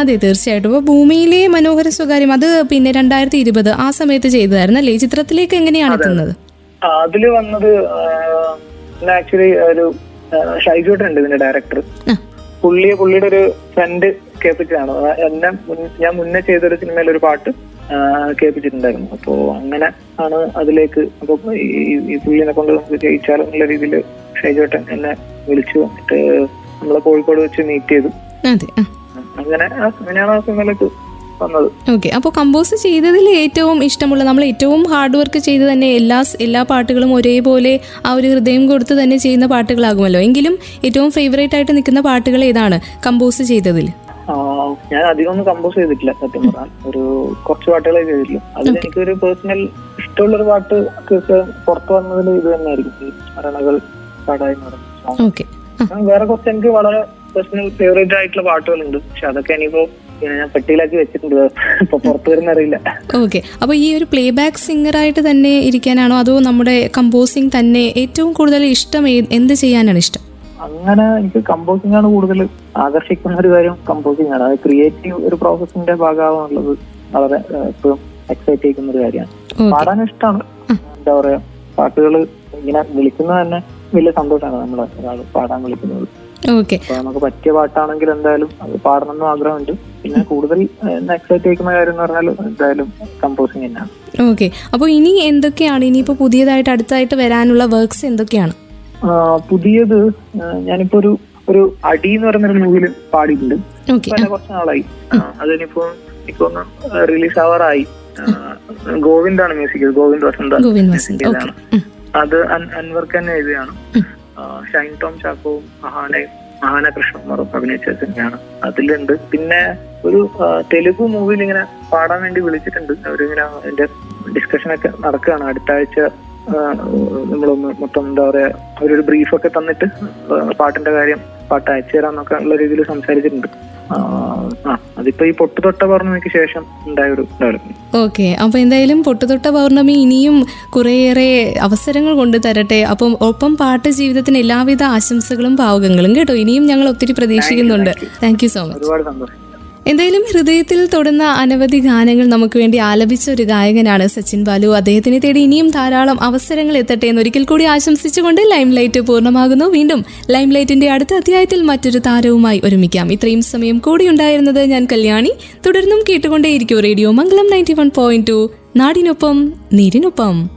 അതെ തീർച്ചയായിട്ടും. ഇപ്പൊ ഭൂമിയിലെ മനോഹര സ്വകാര്യം അത് പിന്നെ രണ്ടായിരത്തി ഇരുപത് ആ സമയത്ത് ചെയ്തതായിരുന്നു അല്ലേ? ചിത്രത്തിലേക്ക് എങ്ങനെയാണ് എത്തുന്നത്? അതിൽ വന്നത് ആക്ച്വലി ഒരു ഷൈജോട്ട് ഉണ്ട് ഇതിന്റെ ഡയറക്ടർ പുള്ളിയെ പുള്ളിയുടെ ഒരു ഫ്രണ്ട് കേൾപ്പിച്ചതാണ്. എന്നെ ഞാൻ മുന്നേ ചെയ്തൊരു സിനിമയിൽ ഒരു പാട്ട് കേൾപ്പിച്ചിട്ടുണ്ടായിരുന്നു. അപ്പോ അങ്ങനെ ആണ് അതിലേക്ക് അപ്പൊ ഈ പുള്ളിനെ കൊണ്ട് നമുക്ക് ജയിച്ചാലോ എന്നുള്ള രീതിയിൽ ഷൈജോട്ടൻ എന്നെ വിളിച്ചു. എന്നിട്ട് നമ്മളെ കോഴിക്കോട് വെച്ച് മീറ്റ് ചെയ്തു. അതെ അങ്ങനെ ആ- അങ്ങനെയാണ് ആ സിനിമയിലേക്ക് വന്നത്. ഓക്കെ അപ്പോൾ കമ്പോസ് ചെയ്തതിൽ ഏറ്റവും ഇഷ്ടമുള്ള നമ്മൾ ഏറ്റവും ഹാർഡ് വർക്ക് ചെയ്ത് തന്നെ എല്ലാ എല്ലാ പാട്ടുകളും ഒരേപോലെ ആ ഒരു ഹൃദയം കൊടുത്ത് തന്നെ ചെയ്യുന്ന പാട്ടുകളാകുമല്ലോ. എങ്കിലും ഏറ്റവും ഫേവറേറ്റ് ആയിട്ട് നിൽക്കുന്ന പാട്ടുകൾ ഏതാണ് കമ്പോസ് ചെയ്തതിൽ? ഞാൻ അധികം ഒന്നും കമ്പോസ് ചെയ്തിട്ടില്ല സത്യം പറഞ്ഞാൽ. ഒരു കുറച്ച് പാട്ടുകളെ ചെയ്തിട്ടുള്ളൂ. അതിൽ എനിക്കൊരു പേഴ്സണൽ ഇഷ്ടമുള്ള ഒരു പാട്ട് പുറത്തു വന്നതിൽ ഇത് തന്നെയായിരിക്കും. ഈ സ്മരണകൾ എന്ന് പറയുന്ന വേറെ കുറച്ച് എനിക്ക് വളരെ പേഴ്സണൽ ഫേവറേറ്റ് ആയിട്ടുള്ള പാട്ടുകളുണ്ട് പക്ഷെ അതൊക്കെ ഇനിയിപ്പോ ഞാൻ പെട്ടിയിലാക്കി വെച്ചിട്ടുണ്ട്. ഇപ്പൊ പുറത്തു വരുന്ന അറിയില്ല. ഓക്കെ അപ്പോൾ ഈ ഒരു പ്ലേ ബാക്ക് സിംഗറായിട്ട് തന്നെ ഇരിക്കാനാണോ? അതോ നമ്മുടെ കമ്പോസിംഗ് തന്നെ ഏറ്റവും കൂടുതൽ ഇഷ്ടം എന്ത് ചെയ്യാനാണ് ഇഷ്ടം? അങ്ങനെ എനിക്ക് കമ്പോസിംഗ് ആണ് കൂടുതൽ ആകർഷിക്കുന്ന ഒരു കാര്യം കമ്പോസിംഗ് ആണ്. അത് ക്രിയേറ്റീവ് ഒരു പ്രോസസ്സിന്റെ ഭാഗമാണുള്ളത്. വളരെ എപ്പോഴും എക്സൈറ്റ് ചെയ്യിക്കുന്ന ഒരു കാര്യമാണ്. പാടാൻ ഇഷ്ടമാണ് എന്താ പറയാ പാട്ടുകൾ ഇങ്ങനെ വിളിക്കുന്നത് തന്നെ വലിയ സന്തോഷമാണ് നമ്മൾ ഒരാൾ പാടാൻ വിളിക്കുന്നത്. നമുക്ക് പറ്റിയ പാട്ടാണെങ്കിൽ എന്തായാലും അത് പാടണം എന്നും ആഗ്രഹമുണ്ട്. പിന്നെ കൂടുതൽ എക്സൈറ്റ് ആയിരിക്കുന്ന കാര്യം എന്ന് പറഞ്ഞാൽ എന്തായാലും കമ്പോസിങ് തന്നെയാണ്. ഓക്കെ. അപ്പോൾ ഇനി എന്തൊക്കെയാണ്? ഇനിയിപ്പോൾ പുതിയതായിട്ട് അടുത്തായിട്ട് വരാനുള്ള വർക്ക്സ് എന്തൊക്കെയാണ്? പുതിയത് ഞാനിപ്പോ ഒരു ഒരു അടി എന്ന് പറയുന്ന ഒരു മൂവിയിൽ പാടിയിട്ടുണ്ട്. കുറച്ച് നാളായി. അതിനിപ്പോ ഇപ്പൊ ഒന്ന് റിലീസ് ആവാറായി. ഗോവിന്ദാണ് മ്യൂസിക് ഗോവിന്ദ് വസന്ത ഗോവിന്ദ് വസന്ത്. അത് അൻ- അൻവർക്ക് തന്നെ എഴുതിയാണ് ഷൈൻ ടോം ചാക്കോവും മഹാനയും മഹാന കൃഷ്ണകുമാറും അഭിനയിച്ച സിനിമയാണ് അതിലുണ്ട്. പിന്നെ ഒരു തെലുഗു മൂവിയിൽ ഇങ്ങനെ പാടാൻ വേണ്ടി വിളിച്ചിട്ടുണ്ട്. അവരിങ്ങനെ എന്റെ ഡിസ്കഷൻ ഒക്കെ നടക്കുകയാണ്. അടുത്ത ആഴ്ച നമ്മളൊന്ന് മൊത്തം എന്താ പറയാ അവരൊരു ബ്രീഫൊക്കെ തന്നിട്ട് പാട്ടിന്റെ കാര്യം പാട്ട് അയച്ചു തരാന്നൊക്കെ ഉള്ള രീതിയിൽ സംസാരിച്ചിട്ടുണ്ട്. അതിപ്പോ ഈ പൊട്ടുതൊട്ട പൗർണമിക്ക് ശേഷം ഉണ്ടായ ഒരു ഡെവലപ്മെന്റ് ഓക്കെ അപ്പോൾ എന്തായാലും പൊട്ടുതൊട്ട പൗർണമി ഇനിയും കുറേയേറെ അവസരങ്ങൾ കൊണ്ട് തരട്ടെ. അപ്പം ഒപ്പം പാട്ട് ജീവിതത്തിന് എല്ലാവിധ ആശംസകളും പാവകങ്ങളും കേട്ടോ. ഇനിയും ഞങ്ങൾ ഒത്തിരി പ്രതീക്ഷിക്കുന്നുണ്ട്. താങ്ക് യു സോ മച്ച് ഒരുപാട് സന്തോഷം. എന്തായാലും ഹൃദയത്തിൽ തൊടുന്ന അനവധി ഗാനങ്ങൾ നമുക്ക് വേണ്ടി ആലപിച്ച ഒരു ഗായകനാണ് സച്ചിൻ ബാലു. അദ്ദേഹത്തിനെ തേടി ഇനിയും ധാരാളം അവസരങ്ങൾ എത്തട്ടെ എന്ന് ഒരിക്കൽ കൂടി ആശംസിച്ചുകൊണ്ട് ലൈം ലൈറ്റ് പൂർണമാകുന്നു. വീണ്ടും ലൈം ലൈറ്റിന്റെ അടുത്ത അധ്യായത്തിൽ മറ്റൊരു താരവുമായി ഒരുമിക്കാം. ഇത്രയും സമയം കൂടി ഉണ്ടായിരുന്നത് ഞാൻ കല്യാണി. തുടർന്നും കേട്ടുകൊണ്ടേയിരിക്കും radio Mangalam ninety one point two. നാടിനൊപ്പം നീരിനൊപ്പം.